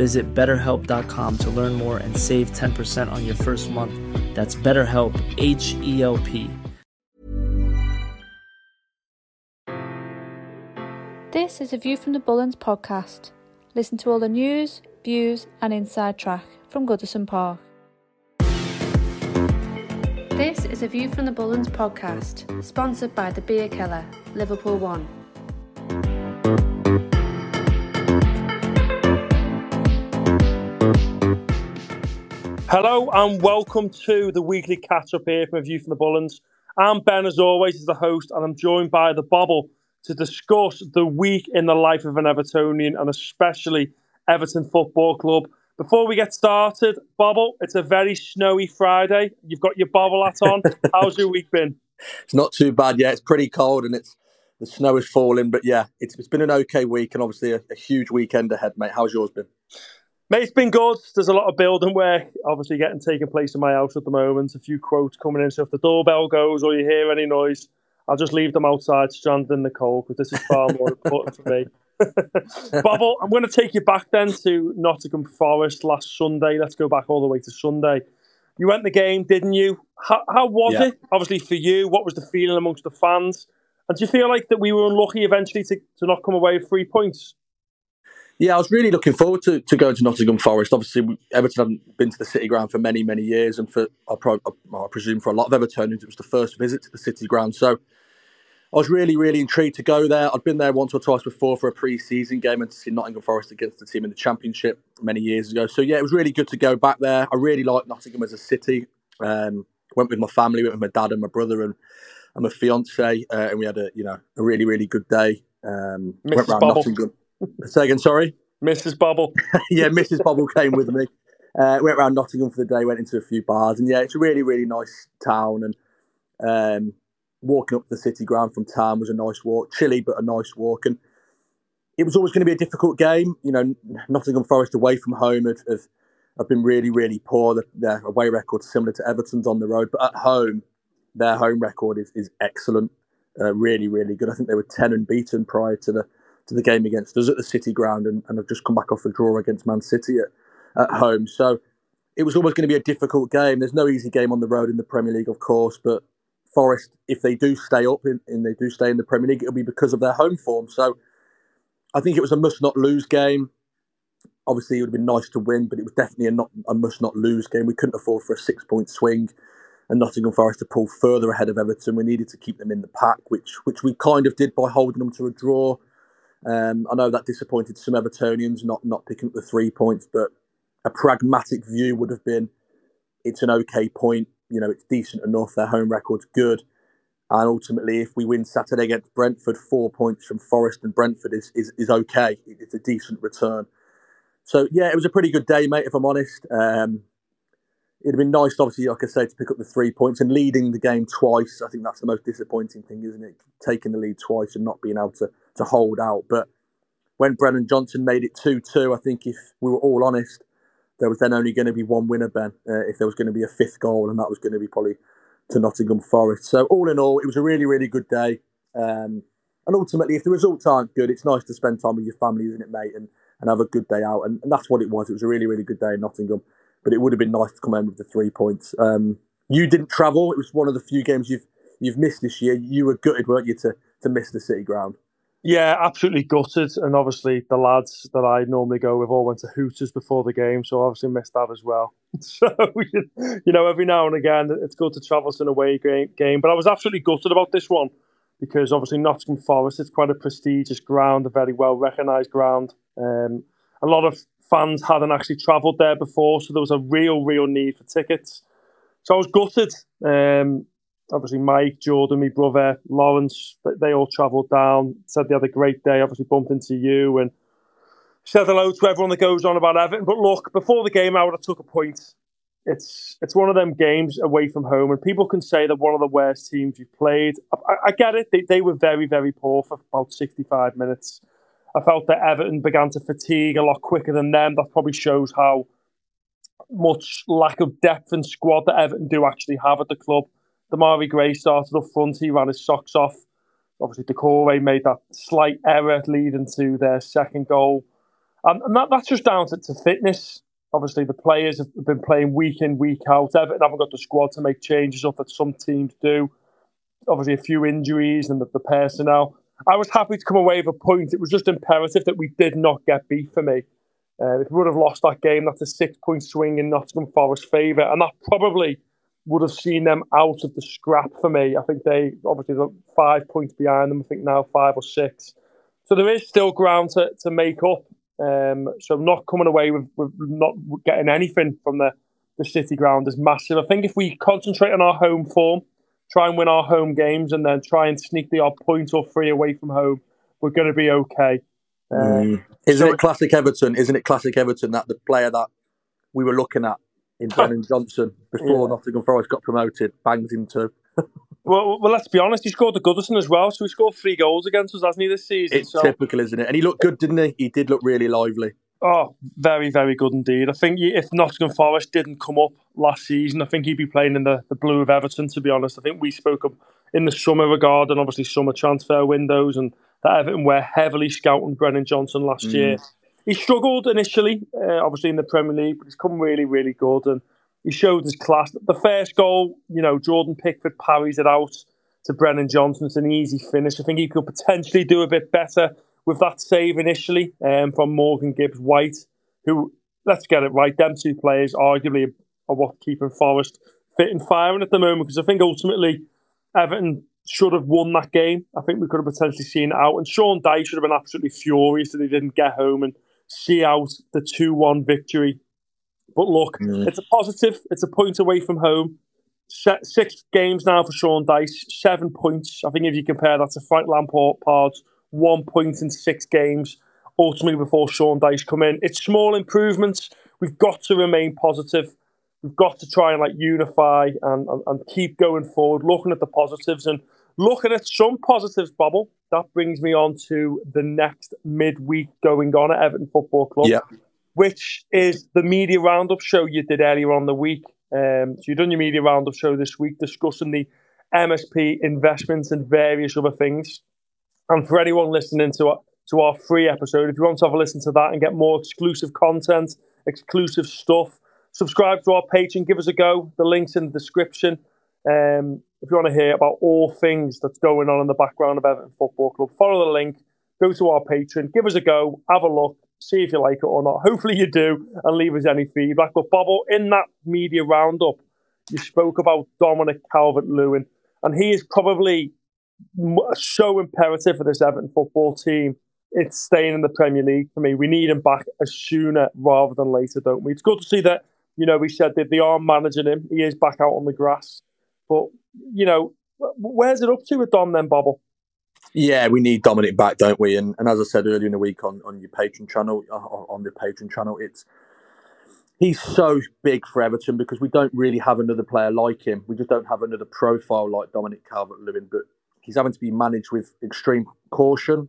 Visit betterhelp.com to learn more and save 10% on your first month. That's BetterHelp, H E L P. This is a View from the Bullens podcast. Listen to all the news, views, and inside track from Goodison Park. This is a View from the Bullens podcast, sponsored by the Bierkeller, Liverpool One. Hello and welcome to the weekly catch up here from a view from the Bullens. I'm Ben, as always, as the host, and I'm joined by the Bobble to discuss the week in the life of an Evertonian and especially Everton Football Club. Before we get started, Bobble, it's a very snowy Friday. You've got your bobble hat on. How's your week been? It's not too bad. Yeah, it's pretty cold and it's the snow is falling, but yeah, it's, it's been an okay week and obviously a, a huge weekend ahead, mate. How's yours been? Mate, it's been good. There's a lot of building work obviously getting taken place in my house at the moment. A few quotes coming in. So if the doorbell goes or you hear any noise, I'll just leave them outside stranded in the cold because this is far more important for me. Bobble, I'm going to take you back then to Nottingham Forest last Sunday. Let's go back all the way to Sunday. You went the game, didn't you? How, how was Yeah. it? Obviously for you, what was the feeling amongst the fans? And do you feel like that we were unlucky eventually to, to not come away with three points? Yeah, I was really looking forward to, to going to Nottingham Forest. Obviously, we- Everton hadn't been to the City Ground for many, many years, and for I, pro, I presume for a lot of Evertonians, it was the first visit to the City Ground. So I was really, really intrigued to go there. I'd been there once or twice before for a pre-season game and to see Nottingham Forest against the team in the Championship many years ago. So yeah, it was really good to go back there. I really liked Nottingham as a city. Um, went with my family, went with my dad and my brother and, and my fiance, uh, and we had a you know a really, really good day. Um, went round Bubble. Nottingham. Again, sorry. Mrs. Bubble. yeah, Mrs. Bubble came with me. Uh, went around Nottingham for the day, went into a few bars, and yeah, it's a really, really nice town. And um, walking up the city ground from town was a nice walk, chilly but a nice walk. And it was always going to be a difficult game. You know, Nottingham Forest away from home have, have, have been really, really poor. The- Their away record similar to Everton's on the road, but at home, their home record is, is excellent. Uh, really, really good. I think they were ten and beaten prior to the to the game against us at the City Ground, and, and have just come back off a draw against Man City at, at home. So it was always going to be a difficult game. There's no easy game on the road in the Premier League, of course, but Forest, if they do stay up in, and they do stay in the Premier League, it'll be because of their home form. So I think it was a must not lose game. Obviously, it would have been nice to win, but it was definitely a, not, a must not lose game. We couldn't afford for a six point swing and Nottingham Forest to pull further ahead of Everton. We needed to keep them in the pack, which which we kind of did by holding them to a draw. Um, I know that disappointed some Evertonians not not picking up the three points, but a pragmatic view would have been it's an okay point. You know, it's decent enough. Their home record's good. And ultimately, if we win Saturday against Brentford, four points from Forest and Brentford is, is, is okay. It's a decent return. So, yeah, it was a pretty good day, mate, if I'm honest. Um, it'd been nice, obviously, like I say, to pick up the three points and leading the game twice. I think that's the most disappointing thing, isn't it? Taking the lead twice and not being able to, to hold out. But when Brennan Johnson made it 2 2, I think if we were all honest, there was then only going to be one winner, Ben, uh, if there was going to be a fifth goal, and that was going to be probably to Nottingham Forest. So all in all, it was a really really good day. Um, and ultimately, if the results aren't good, it's nice to spend time with your family, isn't it, mate? And and have a good day out. And, and that's what it was. It was a really really good day in Nottingham. But it would have been nice to come home with the three points. Um, you didn't travel. It was one of the few games you've you've missed this year. You were gutted, weren't you, to to miss the City Ground? Yeah, absolutely gutted. And obviously, the lads that I normally go with all went to Hooters before the game, so obviously missed that as well. So, you know, every now and again, it's good to travel to an away game. But I was absolutely gutted about this one because obviously Nottingham Forest is quite a prestigious ground, a very well recognised ground. Um, a lot of fans hadn't actually travelled there before, so there was a real, real need for tickets. So I was gutted. Um, obviously Mike, Jordan, my brother, Lawrence, they all travelled down. Said they had a great day. Obviously bumped into you and said hello to everyone that goes on about Everton. But look, before the game, I would have took a point. It's it's one of them games away from home, and people can say they're one of the worst teams you've played. I, I get it; they, they were very very poor for about sixty five minutes. I felt that Everton began to fatigue a lot quicker than them. That probably shows how much lack of depth and squad that Everton do actually have at the club. Demarai Gray started up front. He ran his socks off. Obviously, Doucouré made that slight error leading to their second goal. Um, and that, that's just down to, to, fitness. Obviously, the players have been playing week in, week out. Everton haven't got the squad to make changes up that some teams do. Obviously, a few injuries and the, the personnel. I was happy to come away with a point. It was just imperative that we did not get beat for me. Uh, if we would have lost that game, that's a six point swing in Nottingham Forest's favour. And that probably would have seen them out of the scrap for me. I think they obviously they're five points behind them. I think now five or six. So there is still ground to, to make up. Um, so not coming away with, with not getting anything from the, the City ground is massive. I think if we concentrate on our home form, try and win our home games, and then try and sneak the odd point or three away from home, we're going to be okay. Mm. Isn't so it classic Everton? Isn't it classic Everton that the player that we were looking at in Brennan Johnson before yeah. Nottingham Forest got promoted bangs him two? well, well, let's be honest. He scored the Goodison as well, so he scored three goals against us, hasn't he, this season? It's so. typical, isn't it? And he looked good, didn't he? He did look really lively. Oh, very, very good indeed. I think if Nottingham Forest didn't come up last season, I think he'd be playing in the, the blue of Everton, to be honest. I think we spoke up in the summer regarding obviously summer transfer windows and that Everton were heavily scouting Brennan Johnson last mm. year. He struggled initially, uh, obviously in the Premier League, but he's come really, really good and he showed his class. The first goal, you know, Jordan Pickford parries it out to Brennan Johnson. It's an easy finish. I think he could potentially do a bit better with that save initially um, from Morgan Gibbs White, who, let's get it right, them two players arguably are what keeping Forest fit and firing at the moment because I think ultimately Everton should have won that game. I think we could have potentially seen it out. And Sean Dyche should have been absolutely furious that he didn't get home and see out the 2 1 victory. But look, mm. it's a positive. It's a point away from home. Six games now for Sean Dyche, seven points. I think if you compare that to Frank Lampard's one point in six games, ultimately before Sean Dyche come in, it's small improvements. We've got to remain positive. We've got to try and like unify and, and, and keep going forward, looking at the positives and looking at some positives, Bobble. That brings me on to the next midweek going on at Everton Football Club, yeah. which is the media roundup show you did earlier on the week. Um, so you've done your media roundup show this week discussing the MSP investments and various other things. And for anyone listening to our, to our free episode, if you want to have a listen to that and get more exclusive content, exclusive stuff, subscribe to our and give us a go. The link's in the description. Um, if you want to hear about all things that's going on in the background of Everton Football Club, follow the link, go to our Patreon, give us a go, have a look, see if you like it or not. Hopefully you do, and leave us any feedback. But Bobble, in that media roundup, you spoke about Dominic Calvert-Lewin, and he is probably so imperative for this Everton football team. It's staying in the Premier League for me. We need him back as sooner rather than later, don't we? It's good to see that you know, we said that they are managing him. He is back out on the grass. But, you know, where's it up to with Dom then, Bobble? Yeah, we need Dominic back, don't we? And, and as I said earlier in the week on, on your Patreon channel, uh, on the Patreon channel, it's he's so big for Everton because we don't really have another player like him. We just don't have another profile like Dominic Calvert-Lewin. But he's having to be managed with extreme caution.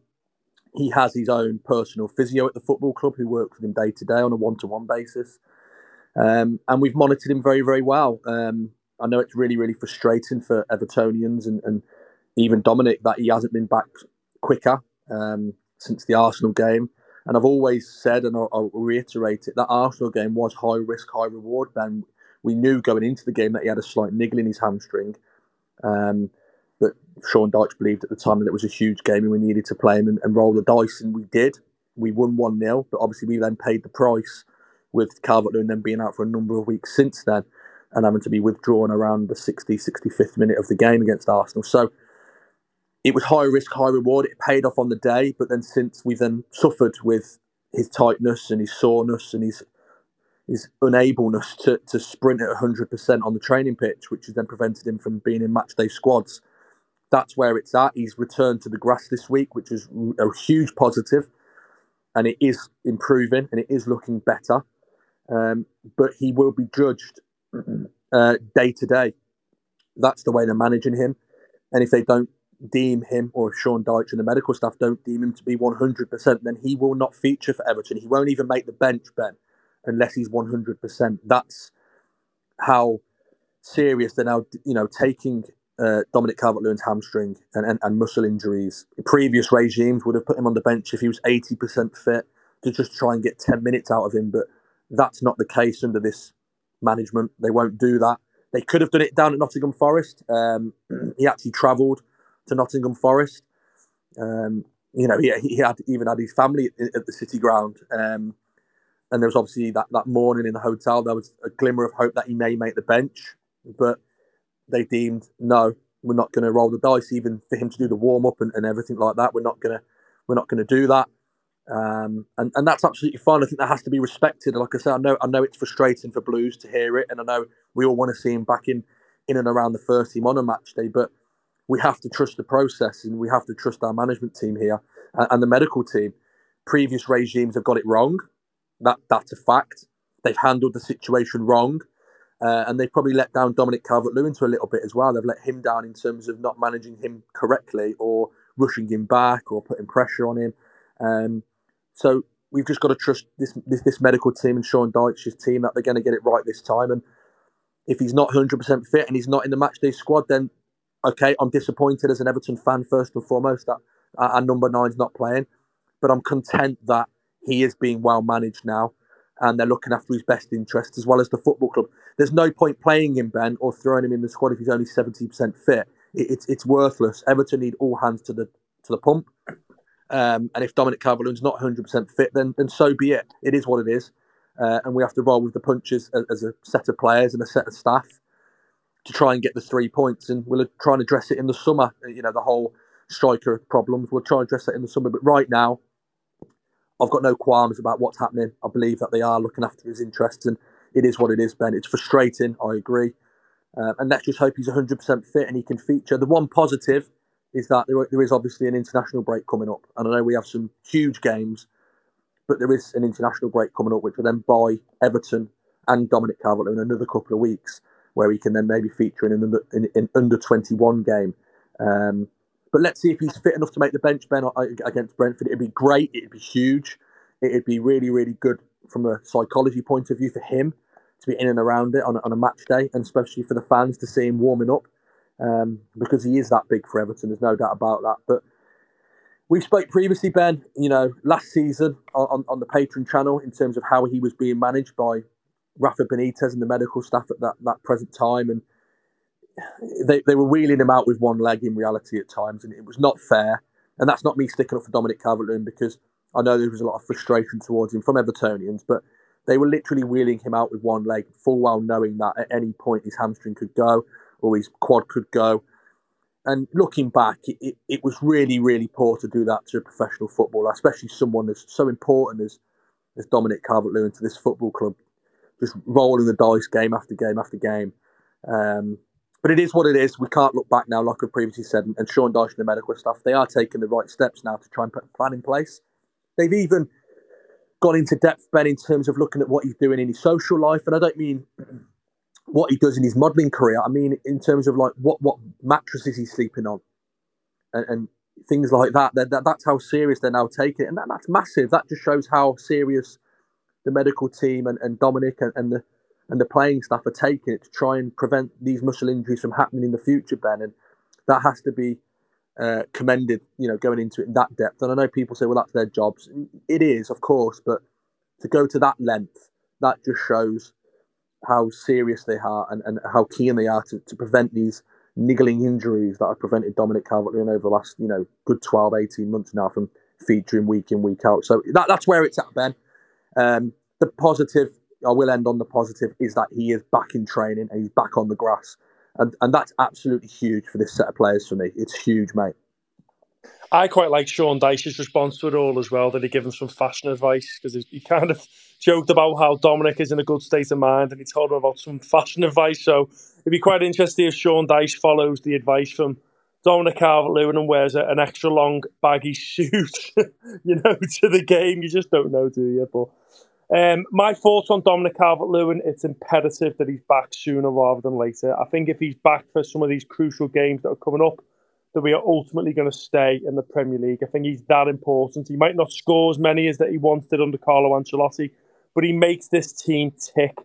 He has his own personal physio at the football club who works with him day to day on a one-to-one basis. Um, and we've monitored him very, very well. Um, I know it's really, really frustrating for Evertonians and, and even Dominic that he hasn't been back quicker um, since the Arsenal game. And I've always said, and I'll, I'll, reiterate it, that Arsenal game was high risk, high reward. Ben, we knew going into the game that he had a slight niggle in his hamstring. Um, Sean Dyche believed at the time that it was a huge game and we needed to play him and, and roll the dice, and we did. We won 1 0, but obviously we then paid the price with Calvert Lewin then being out for a number of weeks since then and having to be withdrawn around the 60, 65th minute of the game against Arsenal. So it was high risk, high reward. It paid off on the day, but then since we've then suffered with his tightness and his soreness and his his unableness to, to sprint at 100% on the training pitch, which has then prevented him from being in matchday squads. That's where it's at. He's returned to the grass this week, which is a huge positive, and it is improving and it is looking better. Um, but he will be judged uh, day to day. That's the way they're managing him. And if they don't deem him, or if Sean Dyche and the medical staff don't deem him to be 100%, then he will not feature for Everton. He won't even make the bench, Ben, unless he's 100%. That's how serious they're now, you know, taking uh, Dominic Calvert-Lewin's hamstring and, and, and muscle injuries. Previous regimes would have put him on the bench if he was 80% fit to just try and get 10 minutes out of him, but that's not the case under this management. They won't do that. They could have done it down at Nottingham Forest. Um, he actually travelled to Nottingham Forest. Um, you know, he, he had even had his family at, the City Ground. Um, and there was obviously that, that morning in the hotel, there was a glimmer of hope that he may make the bench. But they deemed, no, we're not going to roll the dice, even for him to do the warm up and, and everything like that. We're not going to we're not going to do that. Um, and, and that's absolutely fine. I think that has to be respected. Like I said, I know I know it's frustrating for Blues to hear it, and I know we all want to see him back in in and around the first team on a match day. But we have to trust the process, and we have to trust our management team here and, and the medical team. Previous regimes have got it wrong. That that's a fact. They've handled the situation wrong, uh, and they've probably let down Dominic Calvert-Lewin to a little bit as well. They've let him down in terms of not managing him correctly, or rushing him back, or putting pressure on him. Um, so we've just got to trust this, this, this medical team and Sean Dyche's team that they're going to get it right this time. And if he's not 100% fit and he's not in the matchday squad, then okay, I'm disappointed as an Everton fan first and foremost that our number nine's not playing. But I'm content that he is being well managed now and they're looking after his best interests as well as the football club. There's no point playing him, Ben, or throwing him in the squad if he's only 70% fit. It, it's, it's worthless. Everton need all hands to the to the pump. Um, and if Dominic Calvert-Lewin's not 100% fit, then then so be it. It is what it is, uh, and we have to roll with the punches as, as, a set of players and a set of staff to try and get the three points. And we'll try and address it in the summer. You know, the whole striker problems. We'll try and address that in the summer. But right now, I've got no qualms about what's happening. I believe that they are looking after his interests, and it is what it is, Ben. It's frustrating. I agree. Uh, and let's just hope he's 100% fit and he can feature. The one positive is that there, there is obviously an international break coming up, and I know we have some huge games, but there is an international break coming up, which will then buy Everton and Dominic Calvert in another couple of weeks, where he can then maybe feature in an under, in, in under 21 game. Um, but let's see if he's fit enough to make the bench, Ben, against Brentford. It'd be great. It'd be huge. It'd be really, really good from a psychology point of view for him to be in and around it on a, on a match day, and especially for the fans to see him warming up um, because he is that big for Everton. There's no doubt about that. But we spoke previously, Ben, you know, last season on, on the Patreon channel in terms of how he was being managed by Rafa Benitez and the medical staff at that, that present time. And they, they were wheeling him out with one leg in reality at times, and it was not fair. And that's not me sticking up for Dominic Calvert-Lewin because I know there was a lot of frustration towards him from Evertonians, but they were literally wheeling him out with one leg, full well knowing that at any point his hamstring could go or his quad could go. And looking back, it, it, it was really, really poor to do that to a professional footballer, especially someone as so important as, as Dominic Calvert Lewin to this football club, just rolling the dice game after game after game. Um, but it is what it is. We can't look back now, like I previously said. And Sean Dyche and the medical staff, they are taking the right steps now to try and put a plan in place. They've even gone into depth, Ben, in terms of looking at what he's doing in his social life. And I don't mean what he does in his modelling career. I mean, in terms of like what what mattresses he's sleeping on, and, and things like that. That, that. That's how serious they're now taking it, and that, that's massive. That just shows how serious the medical team and, and Dominic and, and the and the playing staff are taking it to try and prevent these muscle injuries from happening in the future, Ben. And that has to be uh, commended, you know, going into it in that depth. And I know people say, well, that's their jobs. It is, of course, but to go to that length, that just shows how serious they are and, and how keen they are to, to prevent these niggling injuries that have prevented Dominic Calvert-Lewin over the last, you know, good 12, 18 months now from featuring week in, week out. So that, that's where it's at, Ben. Um, the positive, I will end on the positive, is that he is back in training and he's back on the grass. And, and that's absolutely huge for this set of players for me. It's huge, mate. I quite like Sean Dyche's response to it all as well, that he gave him some fashion advice because he kind of joked about how Dominic is in a good state of mind and he told him about some fashion advice. So it'd be quite interesting if Sean Dyche follows the advice from Dominic Calvert-Lewin and wears an extra long baggy suit, you know, to the game. You just don't know, do you? But um, my thoughts on Dominic Calvert-Lewin, it's imperative that he's back sooner rather than later. I think if he's back for some of these crucial games that are coming up, that we are ultimately going to stay in the Premier League. I think he's that important. He might not score as many as that he once did under Carlo Ancelotti, but he makes this team tick.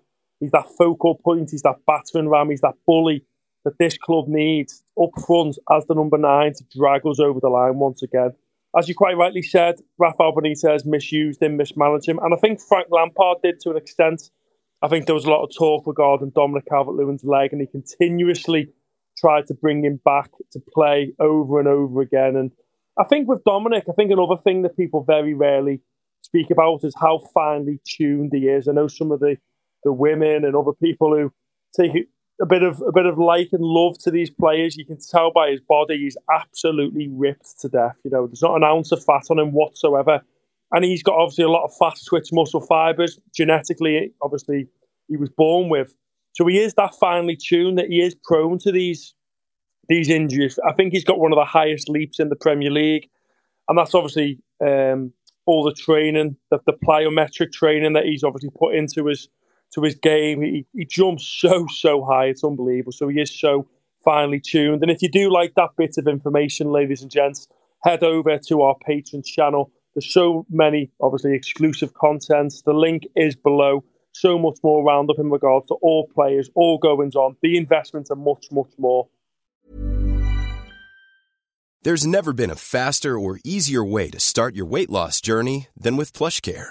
He's that focal point. He's that battering ram. He's that bully that this club needs up front as the number nine to drag us over the line once again. As you quite rightly said, Rafael Benitez misused him, mismanaged him, and I think Frank Lampard did to an extent. I think there was a lot of talk regarding Dominic Calvert-Lewin's leg, and he continuously tried to bring him back to play over and over again. And I think with Dominic, I think another thing that people very rarely speak about is how finely tuned he is. I know some of the, the women and other people who take a bit of a bit of like and love to these players. You can tell by his body he's absolutely ripped to death. You know, there's not an ounce of fat on him whatsoever. And he's got obviously a lot of fast twitch muscle fibers. Genetically, obviously, he was born with. So he is that finely tuned that he is prone to these these injuries. I think he's got one of the highest leaps in the Premier League, and that's obviously um, all the training, the, the plyometric training that he's obviously put into his to his game. He, he jumps so so high, it's unbelievable. So he is so finely tuned. And if you do like that bit of information, ladies and gents, head over to our Patreon channel. There's so many, obviously, exclusive contents. The link is below so much more roundup in regards to all players, all goings on, the investments, and much, much more. There's never been a faster or easier way to start your weight loss journey than with PlushCare.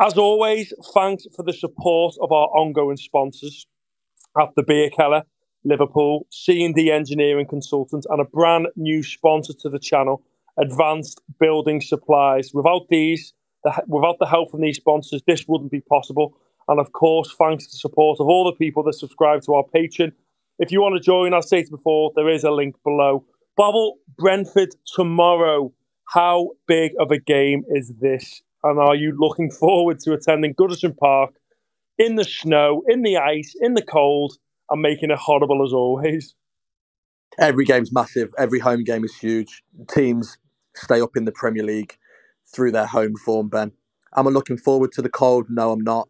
As always, thanks for the support of our ongoing sponsors at the Bierkeller, Liverpool, C&D Engineering Consultants, and a brand new sponsor to the channel, Advanced Building Supplies. Without these, the, without the help from these sponsors, this wouldn't be possible. And of course, thanks to the support of all the people that subscribe to our Patreon. If you want to join, I've stated before, there is a link below. Bobble Brentford tomorrow. How big of a game is this? And are you looking forward to attending Goodison Park in the snow, in the ice, in the cold, and making it horrible as always? Every game's massive. Every home game is huge. Teams stay up in the Premier League through their home form, Ben. Am I looking forward to the cold? No, I'm not.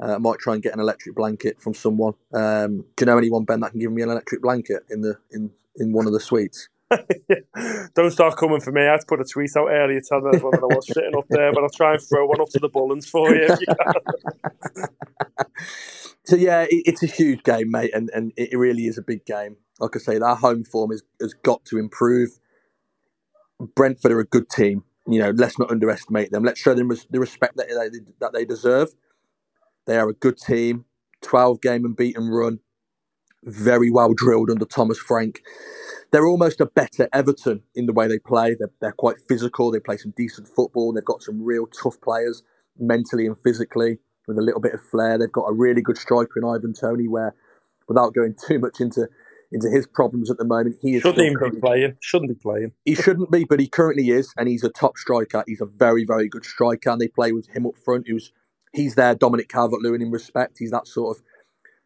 Uh, I might try and get an electric blanket from someone. Um, do you know anyone, Ben, that can give me an electric blanket in the in, in one of the suites? Don't start coming for me. I had to put a tweet out earlier telling everyone that I was sitting up there, but I'll try and throw one up to the Bullens for you. so yeah, it, it's a huge game, mate, and, and it really is a big game. Like I say, our home form is, has got to improve. Brentford are a good team. You know, let's not underestimate them. Let's show them the respect that they, that they deserve. They are a good team, 12 game unbeaten run. very well drilled under Thomas Frank. They're almost a better Everton in the way they play. They're, they're quite physical. They play some decent football. They've got some real tough players mentally and physically with a little bit of flair. They've got a really good striker in Ivan Toney, where without going too much into into his problems at the moment, he is shouldn't even be playing. Shouldn't be playing. He shouldn't be, but he currently is, and he's a top striker. He's a very very good striker, and they play with him up front. Who's he's their Dominic Calvert-Lewin in respect. He's that sort of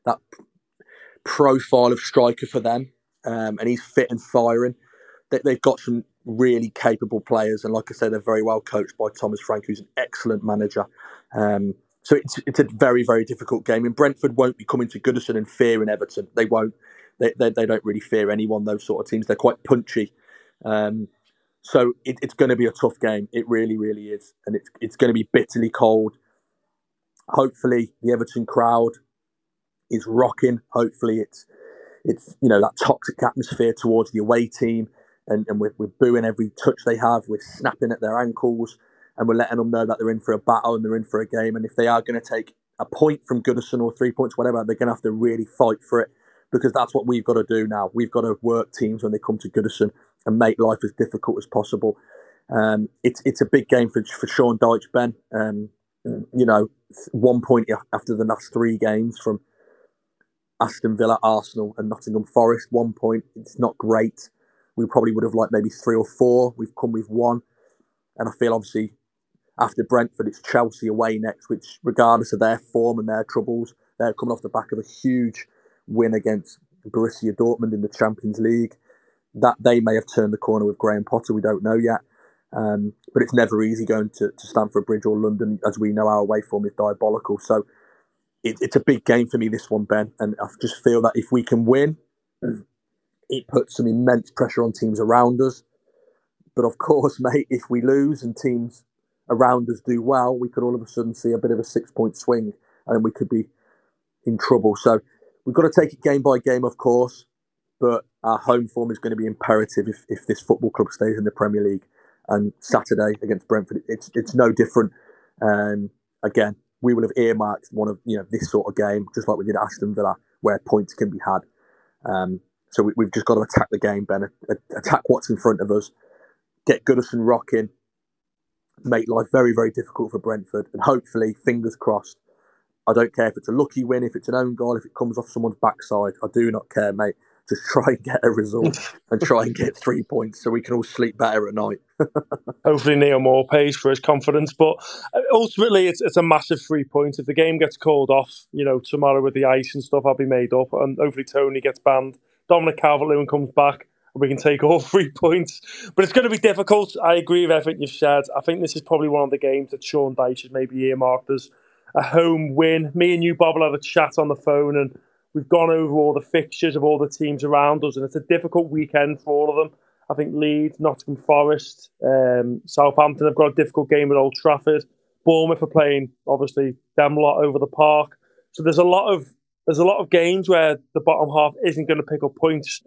that profile of striker for them, um, and he's fit and firing. They, they've got some really capable players, and like I said, they're very well coached by Thomas Frank, who's an excellent manager. Um, so it's it's a very very difficult game, and Brentford won't be coming to Goodison and fearing Everton. They won't. They, they, they don't really fear anyone. Those sort of teams. They're quite punchy. Um, so it, it's going to be a tough game. It really really is, and it's it's going to be bitterly cold. Hopefully, the Everton crowd is rocking. Hopefully, it's it's you know that toxic atmosphere towards the away team, and, and we're, we're booing every touch they have. We're snapping at their ankles, and we're letting them know that they're in for a battle and they're in for a game. And if they are going to take a point from Goodison or three points, whatever, they're going to have to really fight for it because that's what we've got to do now. We've got to work teams when they come to Goodison and make life as difficult as possible. Um, it's it's a big game for for Sean Dyche, Ben. Um, you know, one point after the last three games from Aston Villa, Arsenal, and Nottingham Forest. One point. It's not great. We probably would have liked maybe three or four. We've come with one. And I feel obviously after Brentford, it's Chelsea away next, which, regardless of their form and their troubles, they're coming off the back of a huge win against Borussia Dortmund in the Champions League. That they may have turned the corner with Graham Potter, we don't know yet. Um, but it's never easy going to, to Stamford Bridge or London. As we know, our away form is diabolical. So it, it's a big game for me, this one, Ben. And I just feel that if we can win, it puts some immense pressure on teams around us. But of course, mate, if we lose and teams around us do well, we could all of a sudden see a bit of a six point swing and we could be in trouble. So we've got to take it game by game, of course. But our home form is going to be imperative if, if this football club stays in the Premier League. And Saturday against Brentford, it's it's no different. Um, again, we will have earmarked one of you know this sort of game, just like we did at Aston Villa, where points can be had. Um, so we, have just got to attack the game, Ben. Attack what's in front of us. Get Goodison rocking. Make life very, very difficult for Brentford, and hopefully, fingers crossed. I don't care if it's a lucky win, if it's an own goal, if it comes off someone's backside. I do not care, mate just try and get a result and try and get three points so we can all sleep better at night. Hopefully, Neal Maupay's for his confidence, but uh, ultimately, it's it's a massive three points. If the game gets called off, you know, tomorrow with the ice and stuff, I'll be made up, and hopefully Toney gets banned. Dominic Calvert-Lewin comes back, and we can take all three points. But it's going to be difficult. I agree with everything you've said. I think this is probably one of the games that Sean Dyche has maybe earmarked as a home win. Me and you, Bob, will have a chat on the phone and We've gone over all the fixtures of all the teams around us, and it's a difficult weekend for all of them. I think Leeds, Nottingham Forest, um, Southampton have got a difficult game at Old Trafford. Bournemouth are playing obviously them lot over the park. So there's a lot of there's a lot of games where the bottom half isn't going to pick up points.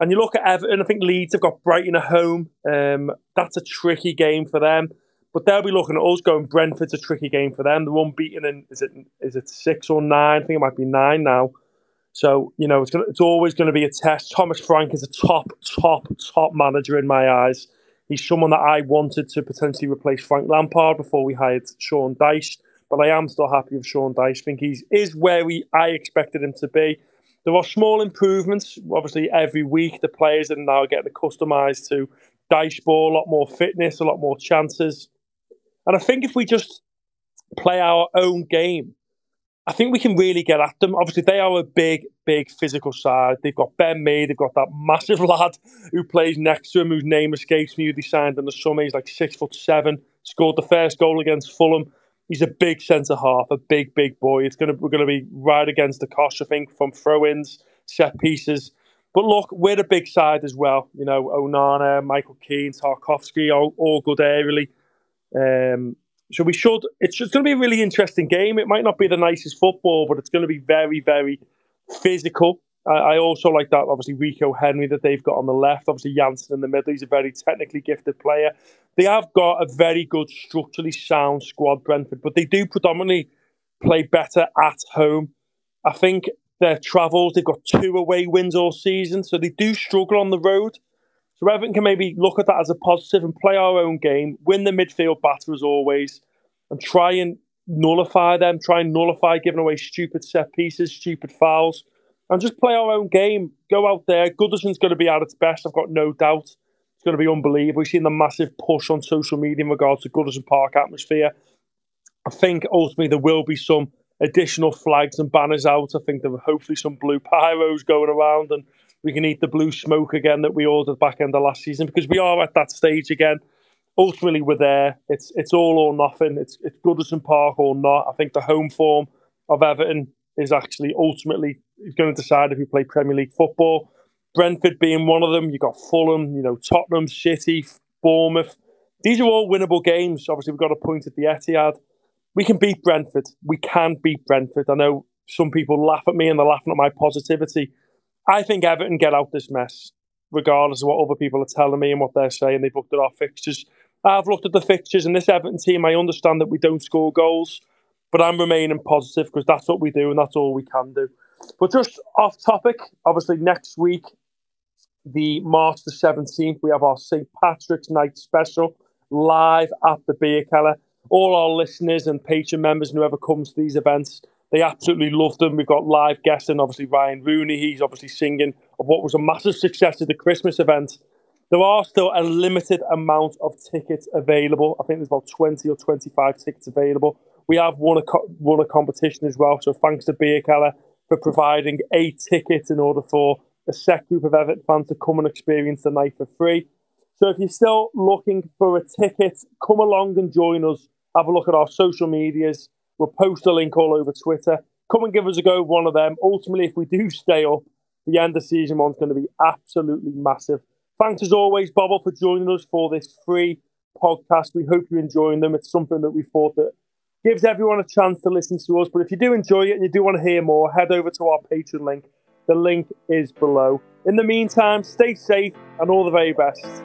And you look at Everton, I think Leeds have got Brighton at home. Um, that's a tricky game for them. But they'll be looking at us going, Brentford's a tricky game for them. They're unbeaten in, is it, is it six or nine? I think it might be nine now. So, you know, it's, gonna, it's always going to be a test. Thomas Frank is a top, top, top manager in my eyes. He's someone that I wanted to potentially replace Frank Lampard before we hired Sean Dyche. But I am still happy with Sean Dyche. I think he is where we I expected him to be. There are small improvements. Obviously, every week the players are now getting accustomed to Dyche ball, a lot more fitness, a lot more chances. And I think if we just play our own game, I think we can really get at them. Obviously, they are a big, big physical side. They've got Ben Mee, they've got that massive lad who plays next to him, whose name escapes me, who they signed in the summer. He's like six foot seven, scored the first goal against Fulham. He's a big centre half, a big, big boy. It's gonna we're gonna be right against the cost, I think, from throw-ins, set pieces. But look, we're a big side as well. You know, Onana, Michael Keane, Tarkowski, all, all good aerially. Um, so we should. It's just going to be a really interesting game. It might not be the nicest football, but it's going to be very, very physical. I, I also like that. Obviously, Rico Henry that they've got on the left. Obviously, Jensen in the middle. He's a very technically gifted player. They have got a very good, structurally sound squad, Brentford, but they do predominantly play better at home. I think their travels. They've got two away wins all season, so they do struggle on the road. So Everton can maybe look at that as a positive and play our own game, win the midfield battle as always, and try and nullify them, try and nullify giving away stupid set pieces, stupid fouls, and just play our own game. Go out there. Goodison's going to be at its best, I've got no doubt. It's going to be unbelievable. We've seen the massive push on social media in regards to Goodison Park atmosphere. I think ultimately there will be some additional flags and banners out. I think there will hopefully some blue pyros going around and we can eat the blue smoke again that we ordered back end of last season because we are at that stage again. Ultimately, we're there. It's it's all or nothing. It's it's Goodison Park or not. I think the home form of Everton is actually ultimately going to decide if we play Premier League football. Brentford being one of them. You've got Fulham, you know, Tottenham, City, Bournemouth. These are all winnable games. Obviously, we've got a point at the Etihad we can beat Brentford. We can beat Brentford. I know some people laugh at me and they're laughing at my positivity. I think Everton get out this mess, regardless of what other people are telling me and what they're saying. They've looked at our fixtures. I've looked at the fixtures and this Everton team. I understand that we don't score goals, but I'm remaining positive because that's what we do and that's all we can do. But just off topic, obviously next week, the March the 17th, we have our St. Patrick's Night special live at the Bierkeller all our listeners and patron members and whoever comes to these events, they absolutely loved them. We've got live guests and obviously Ryan Rooney. He's obviously singing of what was a massive success of the Christmas event. There are still a limited amount of tickets available. I think there's about 20 or 25 tickets available. We have won a, won a competition as well. So thanks to Bierkeller for providing a ticket in order for a set group of Everton fans to come and experience the night for free. So if you're still looking for a ticket, come along and join us have a look at our social medias. We'll post a link all over Twitter. Come and give us a go, one of them. Ultimately, if we do stay up, the end of season one's going to be absolutely massive. Thanks as always, Bobble, for joining us for this free podcast. We hope you're enjoying them. It's something that we thought that gives everyone a chance to listen to us. But if you do enjoy it and you do want to hear more, head over to our Patreon link. The link is below. In the meantime, stay safe and all the very best.